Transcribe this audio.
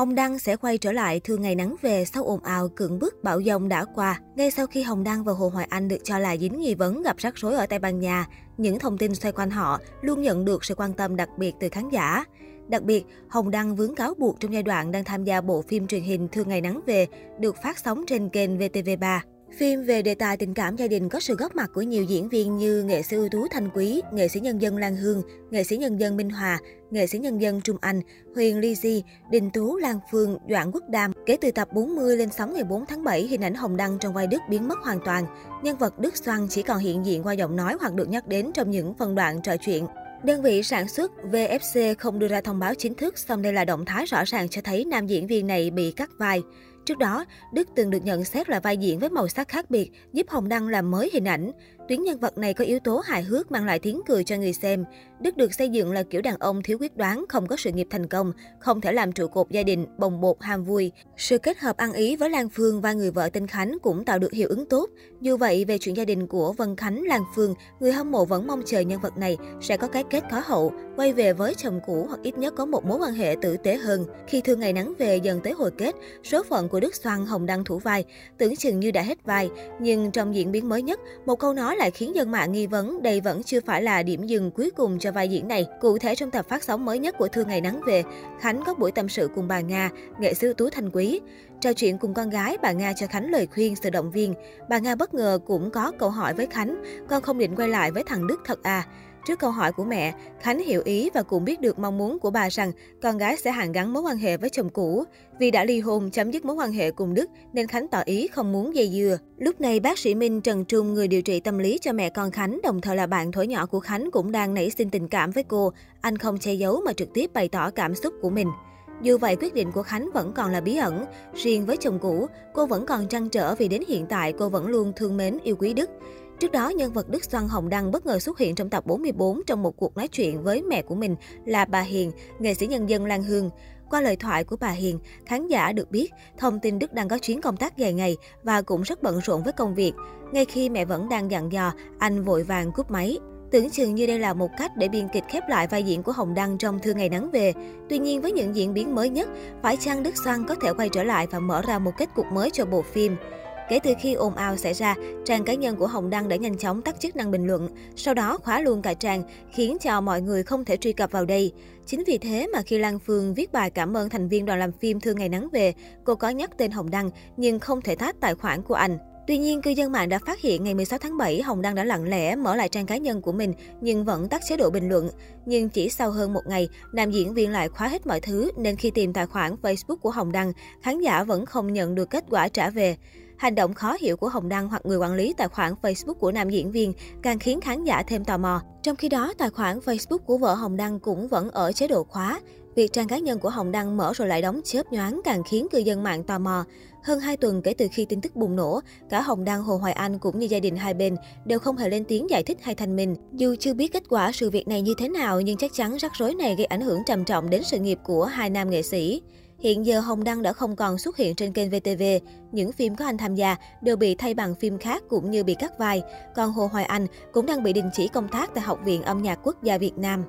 Hồng Đăng sẽ quay trở lại thường ngày nắng về sau ồn ào cưỡng bức bão dông đã qua. Ngay sau khi Hồng Đăng và Hồ Hoài Anh được cho là dính nghi vấn gặp rắc rối ở Tây Ban Nha, những thông tin xoay quanh họ luôn nhận được sự quan tâm đặc biệt từ khán giả. Đặc biệt, Hồng Đăng vướng cáo buộc trong giai đoạn đang tham gia bộ phim truyền hình Thương Ngày Nắng Về được phát sóng trên kênh VTV3. Phim về đề tài tình cảm gia đình có sự góp mặt của nhiều diễn viên như nghệ sĩ ưu tú Thanh Quý, nghệ sĩ nhân dân Lan Hương, nghệ sĩ nhân dân Minh Hòa, nghệ sĩ nhân dân Trung Anh, Huyền Ly Di, Đình Tú Lan Phương, Doãn Quốc Đam. Kể từ tập 40 lên sóng ngày 4 tháng 7, hình ảnh Hồng Đăng trong vai Đức biến mất hoàn toàn. Nhân vật Đức Xoăn chỉ còn hiện diện qua giọng nói hoặc được nhắc đến trong những phân đoạn trò chuyện. Đơn vị sản xuất VFC không đưa ra thông báo chính thức, song đây là động thái rõ ràng cho thấy nam diễn viên này bị cắt vai. Trước đó, Đức từng được nhận xét là vai diễn với màu sắc khác biệt, giúp Hồng Đăng làm mới hình ảnh. Tuyến nhân vật này có yếu tố hài hước mang lại tiếng cười cho người xem. Đức được xây dựng là kiểu đàn ông thiếu quyết đoán, không có sự nghiệp thành công, không thể làm trụ cột gia đình, bồng bột ham vui. Sự kết hợp ăn ý với Lan Phương và người vợ tên Khánh cũng tạo được hiệu ứng tốt. Dù vậy, về chuyện gia đình của Vân Khánh, Lan Phương, người hâm mộ vẫn mong chờ nhân vật này sẽ có cái kết khó hậu, quay về với chồng cũ hoặc ít nhất có một mối quan hệ tử tế hơn. Khi thương ngày nắng về dần tới hồi kết, số phận của Đức Xoan Hồng Đăng thủ vai, tưởng chừng như đã hết vai. Nhưng trong diễn biến mới nhất, một câu nói lại khiến dân mạng nghi vấn đây vẫn chưa phải là điểm dừng cuối cùng cho vai diễn này. Cụ thể trong tập phát sóng mới nhất của Thương Ngày Nắng Về, Khánh có buổi tâm sự cùng bà Nga, nghệ sĩ Tú Thanh Quý. Trò chuyện cùng con gái, bà Nga cho Khánh lời khuyên, sự động viên. Bà Nga bất ngờ cũng có câu hỏi với Khánh, con không định quay lại với thằng Đức thật à? Trước câu hỏi của mẹ, Khánh hiểu ý và cũng biết được mong muốn của bà rằng con gái sẽ hàn gắn mối quan hệ với chồng cũ. Vì đã ly hôn chấm dứt mối quan hệ cùng Đức nên Khánh tỏ ý không muốn dây dưa. Lúc này bác sĩ Minh Trần Trung, người điều trị tâm lý cho mẹ con Khánh, đồng thời là bạn thổi nhỏ của Khánh cũng đang nảy sinh tình cảm với cô. Anh không che giấu mà trực tiếp bày tỏ cảm xúc của mình. Dù vậy, quyết định của Khánh vẫn còn là bí ẩn. Riêng với chồng cũ, cô vẫn còn trăn trở vì đến hiện tại cô vẫn luôn thương mến yêu quý Đức. Trước đó, nhân vật Đức Xoan Hồng Đăng bất ngờ xuất hiện trong tập 44 trong một cuộc nói chuyện với mẹ của mình là bà Hiền, nghệ sĩ nhân dân Lan Hương. Qua lời thoại của bà Hiền, khán giả được biết thông tin Đức đang có chuyến công tác dài ngày và cũng rất bận rộn với công việc. Ngay khi mẹ vẫn đang dặn dò, anh vội vàng cúp máy. Tưởng chừng như đây là một cách để biên kịch khép lại vai diễn của Hồng Đăng trong Thương Ngày Nắng Về. Tuy nhiên với những diễn biến mới nhất, phải chăng Đức Xoan có thể quay trở lại và mở ra một kết cục mới cho bộ phim? Kể từ khi ồn ào xảy ra, trang cá nhân của Hồng Đăng đã nhanh chóng tắt chức năng bình luận, sau đó khóa luôn cả trang, khiến cho mọi người không thể truy cập vào đây. Chính vì thế mà khi Lan Phương viết bài cảm ơn thành viên đoàn làm phim Thương Ngày Nắng Về, cô có nhắc tên Hồng Đăng nhưng không thể tát tài khoản của anh. Tuy nhiên, cư dân mạng đã phát hiện ngày 16 tháng 7, Hồng Đăng đã lặng lẽ mở lại trang cá nhân của mình nhưng vẫn tắt chế độ bình luận. Nhưng chỉ sau hơn một ngày, nam diễn viên lại khóa hết mọi thứ nên khi tìm tài khoản Facebook của Hồng Đăng, khán giả vẫn không nhận được kết quả trả về. Hành động khó hiểu của Hồng Đăng hoặc người quản lý tài khoản Facebook của nam diễn viên càng khiến khán giả thêm tò mò. Trong khi đó, tài khoản Facebook của vợ Hồng Đăng cũng vẫn ở chế độ khóa. Việc trang cá nhân của Hồng Đăng mở rồi lại đóng chớp nhoáng càng khiến cư dân mạng tò mò. Hơn 2 tuần kể từ khi tin tức bùng nổ, cả Hồng Đăng, Hồ Hoài Anh cũng như gia đình hai bên đều không hề lên tiếng giải thích hay thanh minh. Dù chưa biết kết quả sự việc này như thế nào, nhưng chắc chắn rắc rối này gây ảnh hưởng trầm trọng đến sự nghiệp của hai nam nghệ sĩ. Hiện giờ Hồng Đăng đã không còn xuất hiện trên kênh VTV. Những phim có anh tham gia đều bị thay bằng phim khác cũng như bị cắt vai. Còn Hồ Hoài Anh cũng đang bị đình chỉ công tác tại Học viện Âm nhạc Quốc gia Việt Nam.